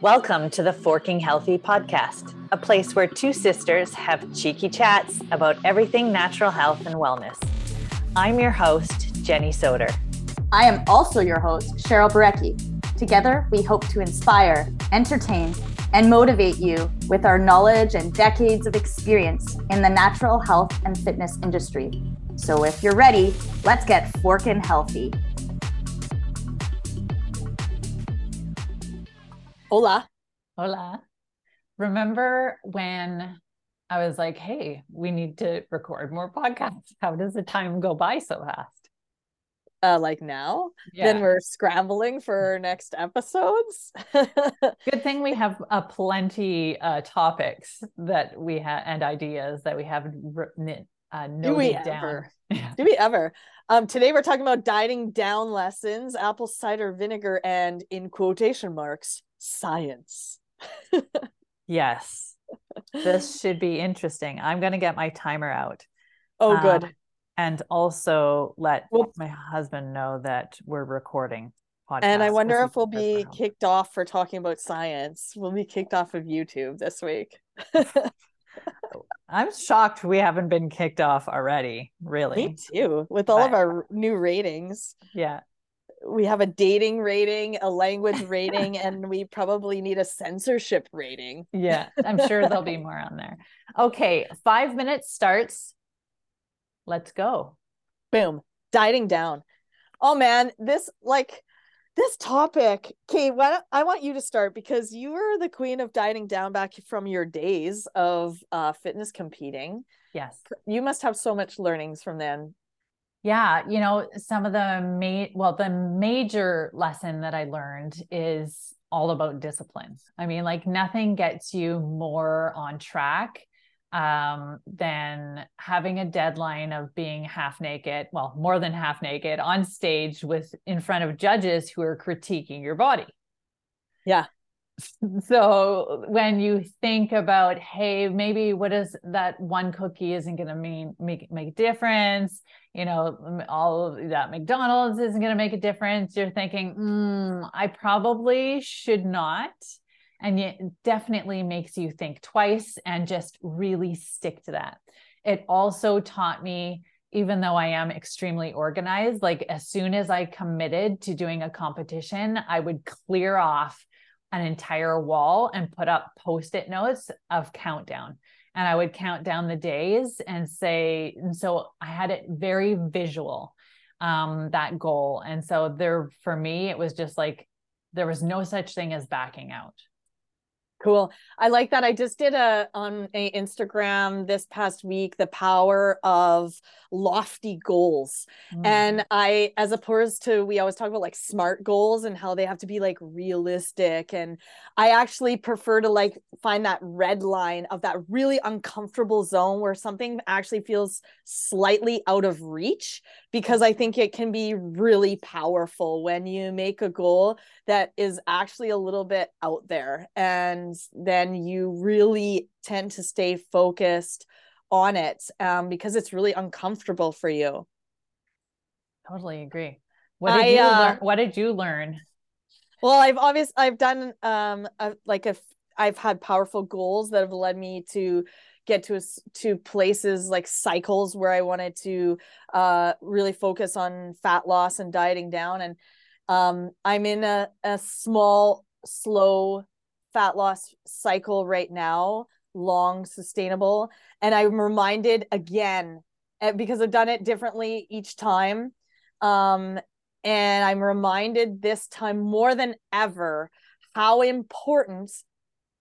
Welcome to the Forking Healthy podcast, a place where two sisters have cheeky chats about everything natural health and wellness. I'm your host, Jenny Soder. I am also your host, Cheryl Barecki. Together, we hope to inspire, entertain, and motivate you with our knowledge and decades of experience in the natural health and fitness industry. So if you're ready, let's get forking healthy. Hola. Hola. Remember when I was like, hey, we need to record more podcasts? How does the time go by so fast? Uh, like now, yeah. then we're scrambling for next episodes. Good thing we have uh, plenty uh, topics that we have and ideas that we have uh, noted Do we down. Ever? Do we ever? Um, today we're talking about dieting down lessons, apple cider vinegar, and in quotation marks, science. yes. This should be interesting. I'm going to get my timer out. Oh, good. Um, and also let my husband know that we're recording. And I wonder if we'll be kicked off for talking about science. We'll be kicked off of YouTube this week. I'm shocked we haven't been kicked off already. Really, me too. With all but, of our new ratings, yeah, we have a dating rating, a language rating, and we probably need a censorship rating. Yeah, I'm sure there'll be more on there. Okay, five minutes starts. Let's go. Boom. Dieting down. Oh man, this like this topic, Kate, why I want you to start because you were the queen of dieting down back from your days of uh, fitness competing. Yes. You must have so much learnings from then. Yeah, you know, some of the main well, the major lesson that I learned is all about discipline. I mean, like nothing gets you more on track um, than having a deadline of being half naked, well, more than half naked on stage with in front of judges who are critiquing your body. Yeah. So when you think about, hey, maybe what is that one cookie isn't going to mean make make a difference, you know, all that McDonald's isn't going to make a difference. You're thinking, mm, I probably should not and it definitely makes you think twice and just really stick to that. It also taught me, even though I am extremely organized, like as soon as I committed to doing a competition, I would clear off an entire wall and put up post it notes of countdown. And I would count down the days and say, and so I had it very visual, um, that goal. And so there, for me, it was just like, there was no such thing as backing out. Cool. I like that. I just did a on a Instagram this past week the power of lofty goals. Mm. And I as opposed to we always talk about like smart goals and how they have to be like realistic and I actually prefer to like find that red line of that really uncomfortable zone where something actually feels slightly out of reach because I think it can be really powerful when you make a goal that is actually a little bit out there and then you really tend to stay focused on it um, because it's really uncomfortable for you. Totally agree. What did I, you uh, learn what did you learn? Well i've obviously i've done um a, like a i've had powerful goals that have led me to get to to places like cycles where i wanted to uh really focus on fat loss and dieting down. And um, I'm in a, a small, slow fat loss cycle right now, long, sustainable. And I'm reminded again, eh, because I've done it differently each time. Um, and I'm reminded this time more than ever how important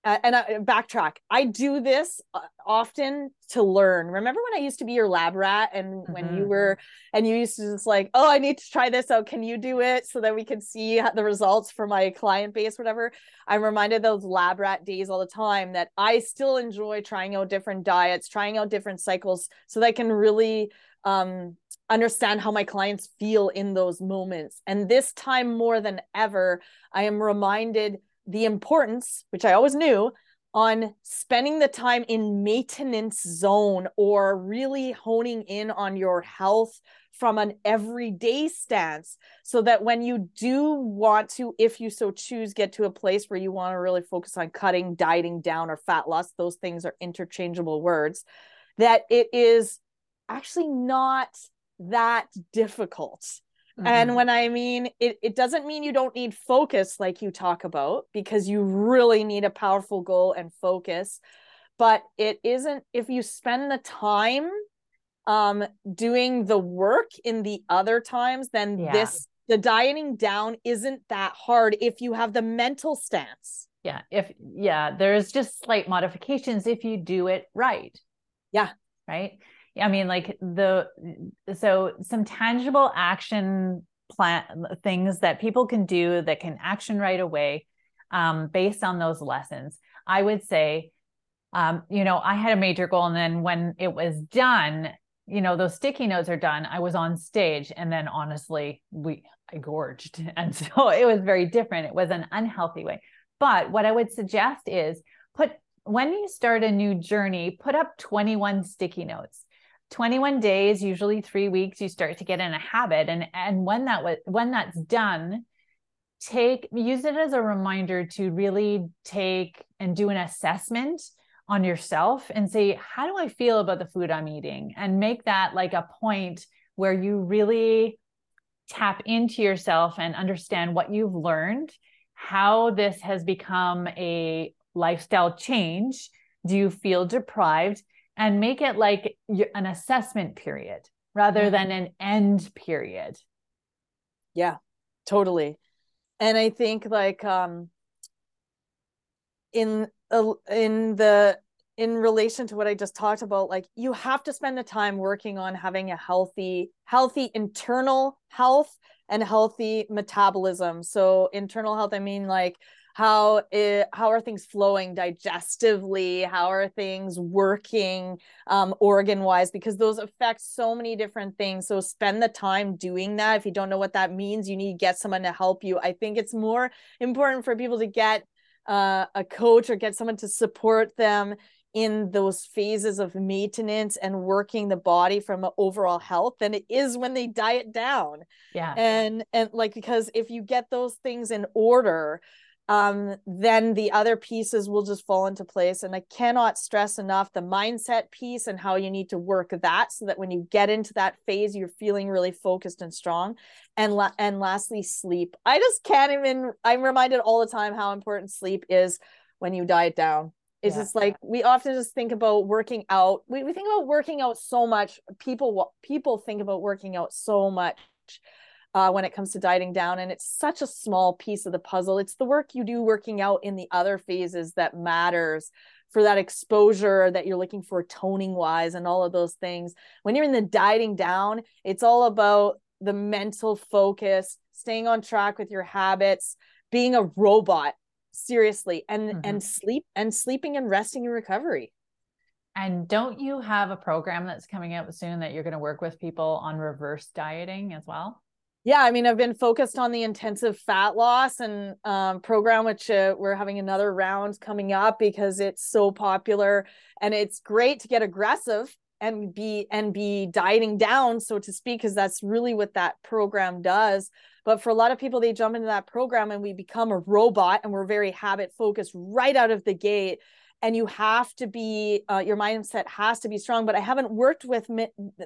uh, and I backtrack. I do this uh, often to learn. Remember when I used to be your lab rat and mm-hmm. when you mm-hmm. were and you used to just like, "Oh, I need to try this out. Can you do it so that we can see the results for my client base whatever?" I'm reminded those lab rat days all the time that I still enjoy trying out different diets, trying out different cycles so that I can really um understand how my clients feel in those moments. And this time more than ever, I am reminded the importance, which I always knew, on spending the time in maintenance zone or really honing in on your health from an everyday stance so that when you do want to if you so choose get to a place where you want to really focus on cutting dieting down or fat loss those things are interchangeable words that it is actually not that difficult mm-hmm. and when i mean it, it doesn't mean you don't need focus like you talk about because you really need a powerful goal and focus. But it isn't if you spend the time um doing the work in the other times then yeah. this the dieting down isn't that hard if you have the mental stance. Yeah if yeah there's just slight modifications if you do it right. Yeah. Right i mean like the so some tangible action plan things that people can do that can action right away um, based on those lessons. I would say um, you know i had a major goal and then when it was done you know those sticky notes are done i was on stage and then honestly we i gorged. And so it was very different. It was an unhealthy way. But what i would suggest is put when you start a new journey put up 21 sticky notes 21 days usually 3 weeks you start to get in a habit and and when that was when that's done take use it as a reminder to really take and do an assessment on yourself and say, how do I feel about the food I'm eating? And make that like a point where you really tap into yourself and understand what you've learned, how this has become a lifestyle change. Do you feel deprived? And make it like an assessment period rather mm-hmm. than an end period. Yeah, totally. And I think like um in in the in relation to what I just talked about, like you have to spend the time working on having a healthy, healthy internal health and healthy metabolism. So internal health, I mean like how it, how are things flowing digestively? How are things working um, organ wise? Because those affect so many different things. So spend the time doing that. If you don't know what that means, you need to get someone to help you. I think it's more important for people to get uh, a coach or get someone to support them in those phases of maintenance and working the body from an overall health than it is when they diet down yeah and and like because if you get those things in order um, then the other pieces will just fall into place. And I cannot stress enough the mindset piece and how you need to work that so that when you get into that phase, you're feeling really focused and strong. And la- and lastly, sleep. I just can't even. I'm reminded all the time how important sleep is when you diet down. It's yeah. just like we often just think about working out. We, we think about working out so much. People people think about working out so much uh, when it comes to dieting down. And it's such a small piece of the puzzle. It's the work you do working out in the other phases that matters for that exposure that you're looking for toning wise and all of those things. When you're in the dieting down, it's all about the mental focus, staying on track with your habits, being a robot seriously and mm-hmm. and sleep and sleeping and resting and recovery and don't you have a program that's coming out soon that you're going to work with people on reverse dieting as well yeah i mean i've been focused on the intensive fat loss and um, program which uh, we're having another round coming up because it's so popular and it's great to get aggressive and be and be dieting down so to speak because that's really what that program does. But for a lot of people they jump into that program and we become a robot and we're very habit focused right out of the gate and you have to be uh, your mindset has to be strong but i haven't worked with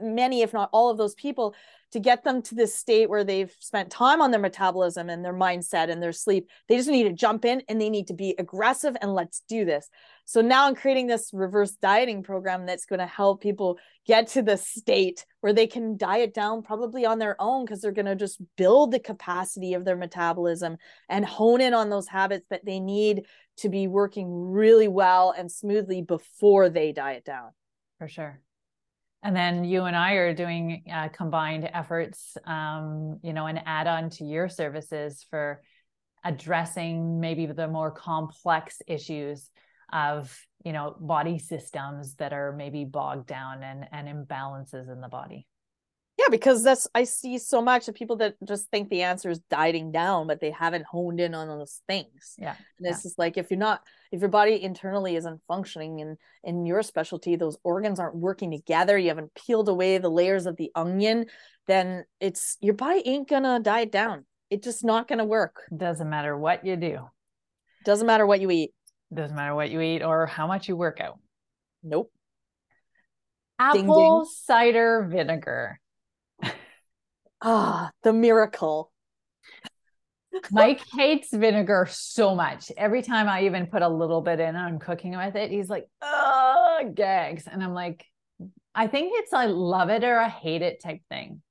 many if not all of those people to get them to this state where they've spent time on their metabolism and their mindset and their sleep. They just need to jump in and they need to be aggressive and let's do this. So now i'm creating this reverse dieting program that's going to help people get to the state where they can diet down probably on their own because they're going to just build the capacity of their metabolism and hone in on those habits that they need to be working really well and smoothly before they diet down. For sure. And then you and I are doing uh, combined efforts, um, you know, an add on to your services for addressing maybe the more complex issues of, you know, body systems that are maybe bogged down and, and imbalances in the body. Yeah because that's i see so much of people that just think the answer is dieting down but they haven't honed in on those things. Yeah and it's yeah. just like if you're not if your body internally isn't functioning in in your specialty those organs aren't working together you haven't peeled away the layers of the onion then it's your body ain't gonna diet down. It's just not gonna work. Doesn't matter what you do. Doesn't matter what you eat. Doesn't matter what you eat or how much you work out. Nope. Apple ding. cider vinegar ah the miracle Mike hates vinegar so much. Every time I even put a little bit in, I'm cooking with it. He's like, "Oh, gags," and I'm like, I think it's I love it or I hate it type thing.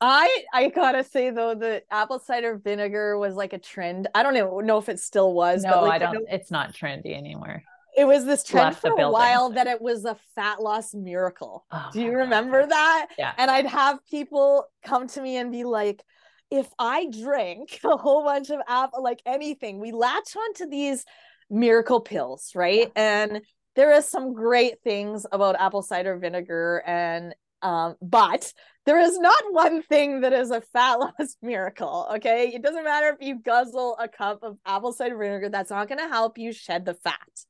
I I gotta say though, the apple cider vinegar was like a trend. I don't even know if it still was. No, but like, I don't. You know, it's not trendy anymore. It was this trend for a while that it was a fat loss miracle. Oh Do you remember God. that? Yeah. And I'd have people come to me and be like, if I drink a whole bunch of apple, like anything, we latch onto these miracle pills, right? And there is some great things about apple cider vinegar and um, but there is not one thing that is a fat loss miracle. Okay. It doesn't matter if you guzzle a cup of apple cider vinegar, that's not going to help you shed the fat.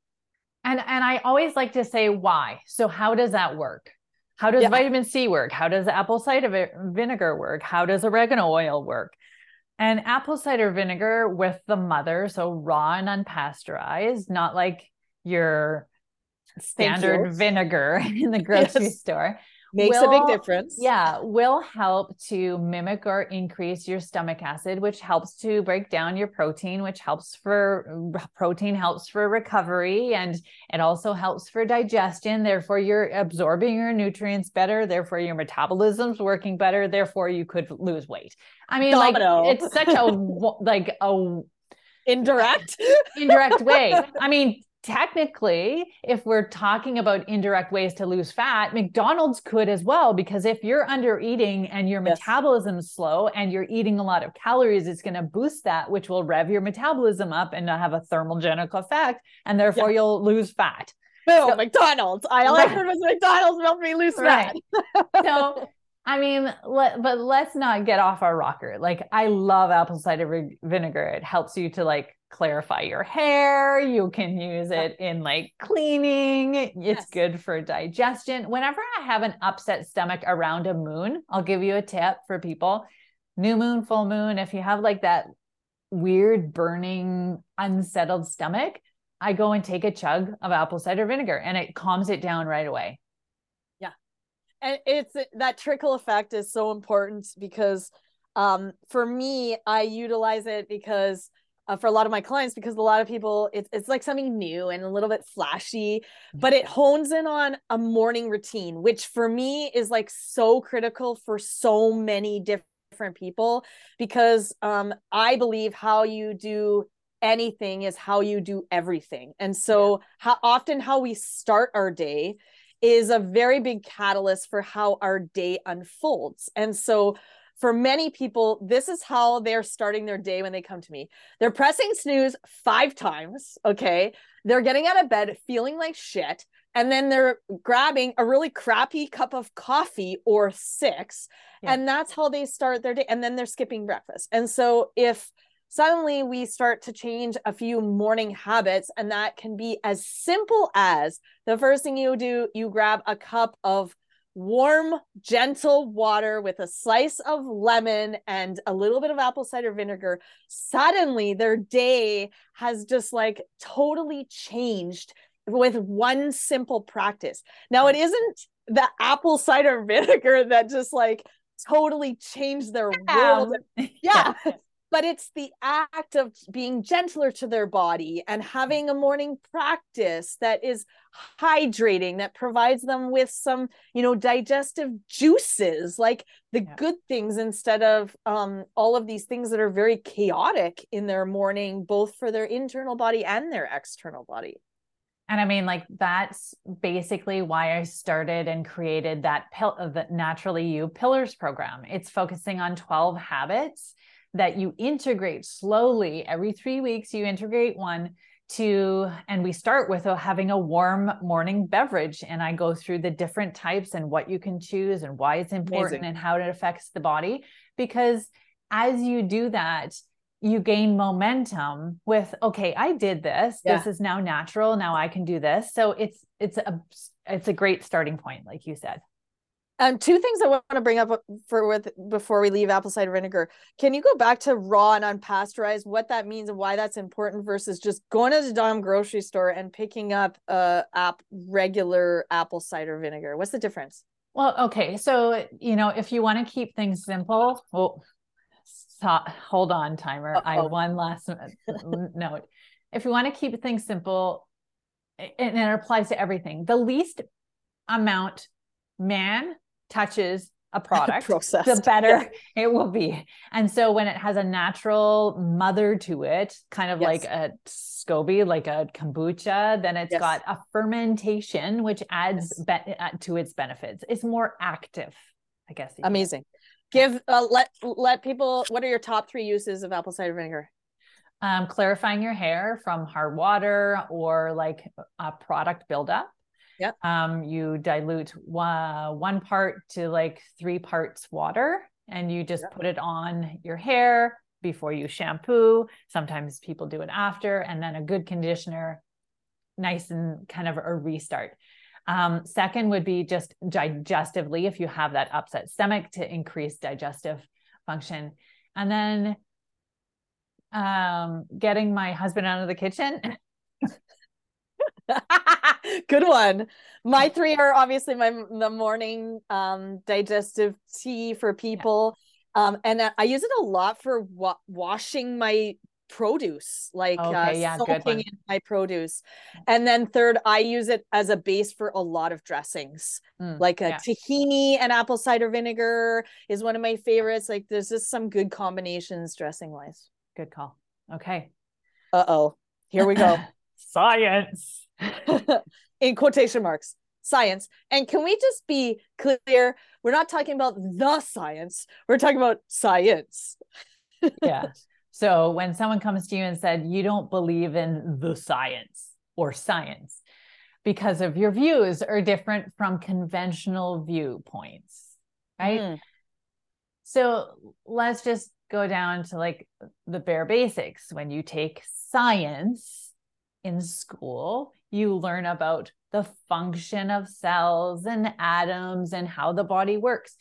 And and I always like to say why. So how does that work? How does Yeah. vitamin C work? How does apple cider vinegar work? How does oregano oil work? And apple cider vinegar with the mother, so raw and unpasteurized, not like your standard you. vinegar in the grocery Yes. store. Makes a big difference. Yeah, will help to mimic or increase your stomach acid, which helps to break down your protein, which helps for protein helps for recovery and it also helps for digestion. Therefore, you're absorbing your nutrients better. Therefore, your metabolism's working better. Therefore, you could lose weight. I mean, Domino. like it's such a like a Indirect. indirect way. I mean, technically, if we're talking about indirect ways to lose fat, McDonald's could as well, because if you're under eating and your Yes. metabolism's slow and you're eating a lot of calories, it's going to boost that, which will rev your metabolism up and have a thermogenic effect. And therefore, you'll lose fat. Boom, So- McDonald's. I all I heard was McDonald's helped me lose fat. Right. So, I mean, let, but let's not get off our rocker. Like, I love apple cider vinegar. It helps you to like clarify your hair. You can use it in like cleaning. It's Yes. good for digestion. Whenever I have an upset stomach around a moon, I'll give you a tip for people new moon, full moon. If you have like that weird, burning, unsettled stomach, I go and take a chug of apple cider vinegar and it calms it down right away. Yeah. And it's that trickle effect is so important because um for me i utilize it because uh, for a lot of my clients because a lot of people it's, it's like something new and a little bit flashy but it hones in on a morning routine which for me is like so critical for so many different people because um i believe how you do anything is how you do everything. And so how often how we start our day is a very big catalyst for how our day unfolds. And so for many people, this is how they're starting their day when they come to me. They're pressing snooze five times. Okay. They're getting out of bed feeling like shit. And then they're grabbing a really crappy cup of coffee or six. Yeah. And that's how they start their day. And then they're skipping breakfast. And so if suddenly we start to change a few morning habits, and that can be as simple as the first thing you do, you grab a cup of warm, gentle water with a slice of lemon and a little bit of apple cider vinegar. Suddenly, their day has just like totally changed with one simple practice. Now, it isn't the apple cider vinegar that just like totally changed their world. Yeah. But it's the act of being gentler to their body and having a morning practice that is hydrating, that provides them with some, you know, digestive juices, like the Yeah. good things instead of um, all of these things that are very chaotic in their morning, both for their internal body and their external body. And I mean, like that's basically why I started and created that pill, uh, the Naturally You Pillars program. It's focusing on 12 habits that you integrate slowly every three weeks. You integrate one to and we start with a, having a warm morning beverage and i go through the different types and what you can choose and why it's important Amazing. and how it affects the body because as you do that you gain momentum with okay i did this yeah. this is now natural now i can do this so it's it's a it's a great starting point like you said um, two things I want to bring up for with before we leave apple cider vinegar. Can you go back to raw and unpasteurized, what that means and why that's important versus just going to the Dom grocery store and picking up a app regular apple cider vinegar? What's the difference? Well, okay. So, you know, if you want to keep things simple, well, stop, hold on, timer. Uh-oh. I have one last note. If you want to keep things simple, and it applies to everything, the least amount man touches a product, the better yeah. it will be. And so when it has a natural mother to it, kind of yes. like a SCOBY, like a kombucha, then it's yes. got a fermentation, which adds yes. be- uh, to its benefits. It's more active, I guess. Amazing. Give uh, let let people. What are your top three uses of apple cider vinegar? Um, clarifying your hair from hard water or like a product buildup. Yeah. Um, you dilute one, one part to like three parts water and you just yep. put it on your hair before you shampoo. Sometimes people do it after, and then a good conditioner, nice and kind of a restart. Um, second would be just digestively, if you have that upset stomach, to increase digestive function. And then um, getting my husband out of the kitchen Good one. My three are obviously my the morning um, digestive tea for people. Yeah. Um, and I use it a lot for wa- washing my produce, like okay, uh, yeah, soaking in my produce. And then third, I use it as a base for a lot of dressings, mm, like a yeah. tahini and apple cider vinegar is one of my favorites. Like there's just some good combinations dressing wise. Good call. Okay. Uh oh. Here we go. Science. in quotation marks science. And can we just be clear? We're not talking about the science. We're talking about science. Yeah. So when someone comes to you and said you don't believe in the science or science because of your views are different from conventional viewpoints right? Mm. so let's just go down to like the bare basics. When you take science in school you learn about the function of cells and atoms and how the body works.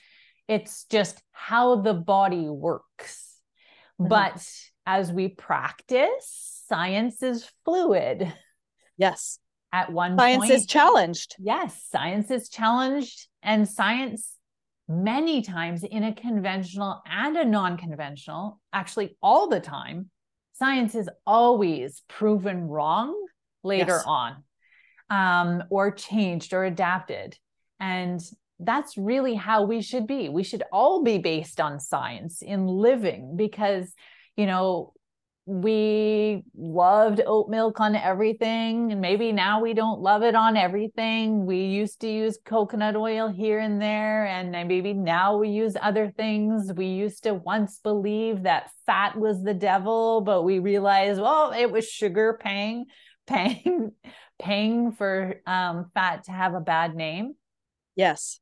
It's just how the body works. Mm-hmm. But as we practice, science is fluid. Yes. At one point, science point, is challenged. Yes, science is challenged, and science many times in a conventional and a non conventional, actually, all the time, science is always proven wrong later yes. on um, or changed or adapted. And that's really how we should be. We should all be based on science in living because, you know, we loved oat milk on everything and maybe now we don't love it on everything we used to use coconut oil here and there and maybe now we use other things we used to once believe that fat was the devil but we realized well it was sugar paying paying paying for um, fat to have a bad name. Yes.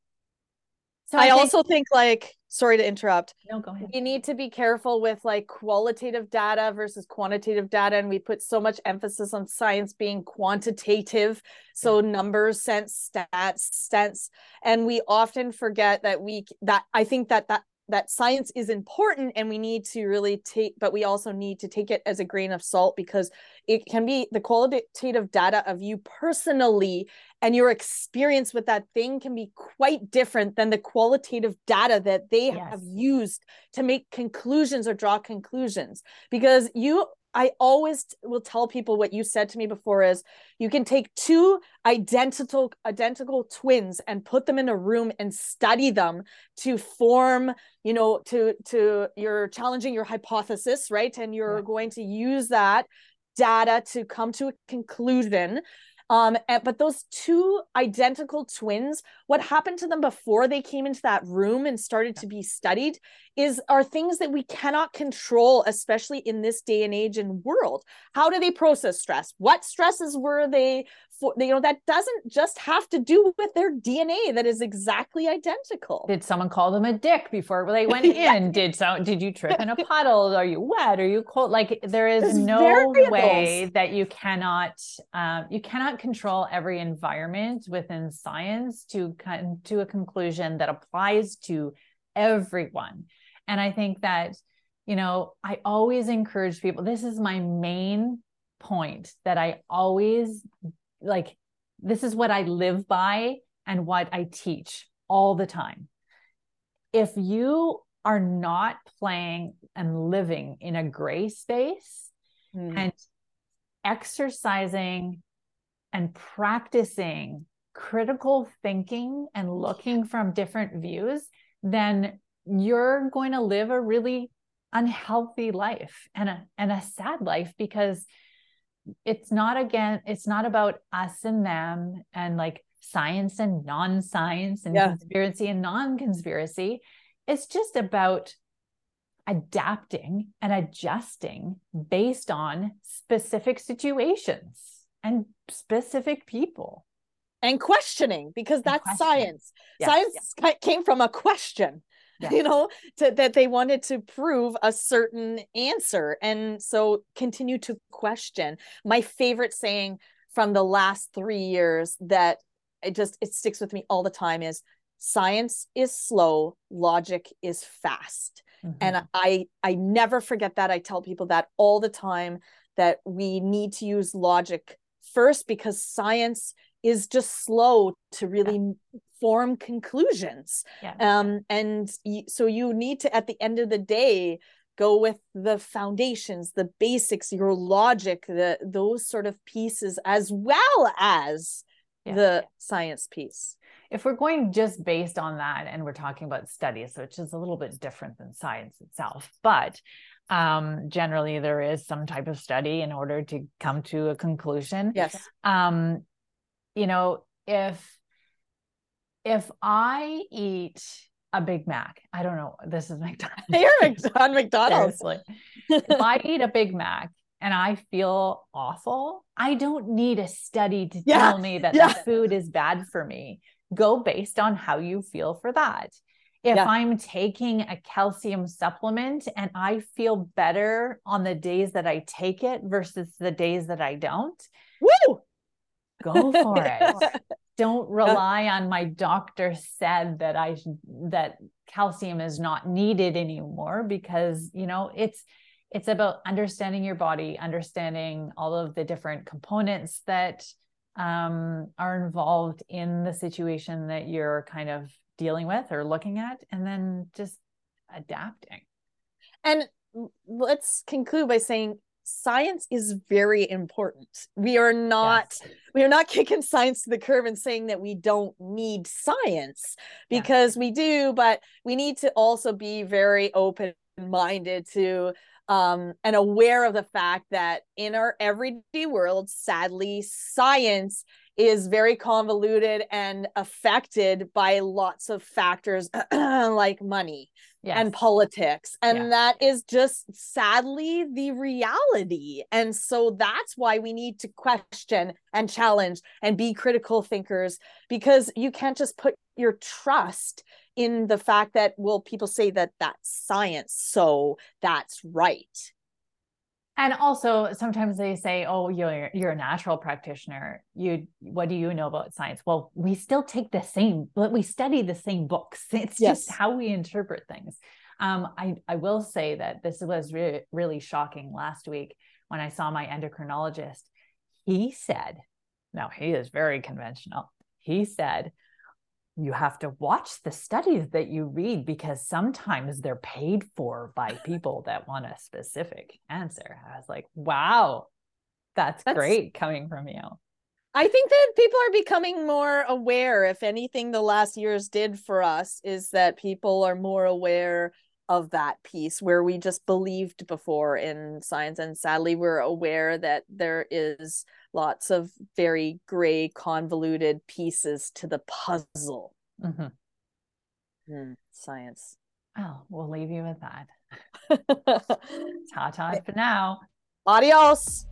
So I, I think, also think like sorry to interrupt. No, go ahead. We need to be careful with like qualitative data versus quantitative data and we put so much emphasis on science being quantitative, so numbers, sense, stats, sense and we often forget that we that I think that that that science is important and we need to really take but we also need to take it as a grain of salt because it can be the qualitative data of you personally and your experience with that thing can be quite different than the qualitative data that they yes. have used to make conclusions or draw conclusions because you I always will tell people what you said to me before is you can take two identical identical twins and put them in a room and study them to form, you know, to to you're challenging your hypothesis, right? And you're yeah. going to use that data to come to a conclusion Um, and, but those two identical twins, what happened to them before they came into that room and started to be studied is are things that we cannot control, especially in this day and age and world. How do they process stress? What stresses were they for? You know, that doesn't just have to do with their DNA that is exactly identical. Did someone call them a dick before they went in? Did so? Did you trip in a puddle? Are you wet? Are you cold? Like there is There's no variables. way that you cannot um, you cannot control every environment within science to come to a conclusion that applies to everyone. And I think that, you know, I always encourage people, this is my main point that I always like, this is what I live by and what I teach all the time. If you are not playing and living in a gray space mm. and exercising and practicing critical thinking and looking from different views, then you're going to live a really unhealthy life and a and a sad life because it's not again it's not about us and them and like science and non-science and yeah. conspiracy and non-conspiracy it's just about adapting and adjusting based on specific situations and specific people and questioning because that's science yes. science yes. came from a question yeah. you know to, that they wanted to prove a certain answer and so continue to question my favorite saying from the last three years that it just it sticks with me all the time is science is slow logic is fast mm-hmm. and i i never forget that i tell people that all the time that we need to use logic first because science is just slow to really yeah. form conclusions. Yeah. um and y- so you need to at the end of the day go with the foundations the basics your logic the those sort of pieces as well as yeah. the science piece. If we're going just based on that and we're talking about studies which is a little bit different than science itself but um, generally there is some type of study in order to come to a conclusion. Yes. Um, you know if if I eat a Big Mac, I don't know, this is McDonald's. You're on McDonald's. if I eat a Big Mac and I feel awful, I don't need a study to yeah. tell me that yeah. the food is bad for me. Go based on how you feel for that. If yeah. I'm taking a calcium supplement and I feel better on the days that I take it versus the days that I don't, woo, go for it don't rely on my doctor said that I that calcium is not needed anymore because you know it's it's about understanding your body, understanding all of the different components that um, are involved in the situation that you're kind of dealing with or looking at, and then just adapting. And let's conclude by saying science is very important. We are not yes. we are not kicking science to the curb and saying that we don't need science because yeah. we do, but we need to also be very open minded to um, and aware of the fact that in our everyday world, sadly, science is very convoluted and affected by lots of factors like money yes. and politics. And yeah. that is just sadly the reality. And so that's why we need to question and challenge and be critical thinkers because you can't just put your trust in the fact that, well, people say that that's science. So that's right and also sometimes they say oh you're you're a natural practitioner you what do you know about science well we still take the same but we study the same books it's yes. just how we interpret things um, I, I will say that this was really, really shocking last week when I saw my endocrinologist. He said, now he is very conventional. He said, you have to watch the studies that you read because sometimes they're paid for by people that want a specific answer. I was like, wow, that's, that's great coming from you. I think that people are becoming more aware. If anything, the last years did for us is that people are more aware of that piece where we just believed before in science and sadly we're aware that there is lots of very gray convoluted pieces to the puzzle Mhm. Hmm, science Oh, we'll leave you with that. Ta ta for now. adios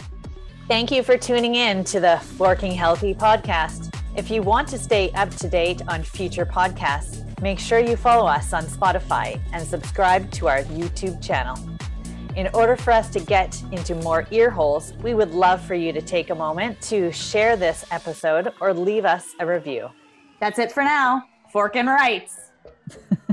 Thank you for tuning in to the Forking Healthy podcast. If you want to stay up to date on future podcasts, make sure you follow us on Spotify and subscribe to our YouTube channel. In order for us to get into more ear holes, we would love for you to take a moment to share this episode or leave us a review. That's it for now. Fork and rights.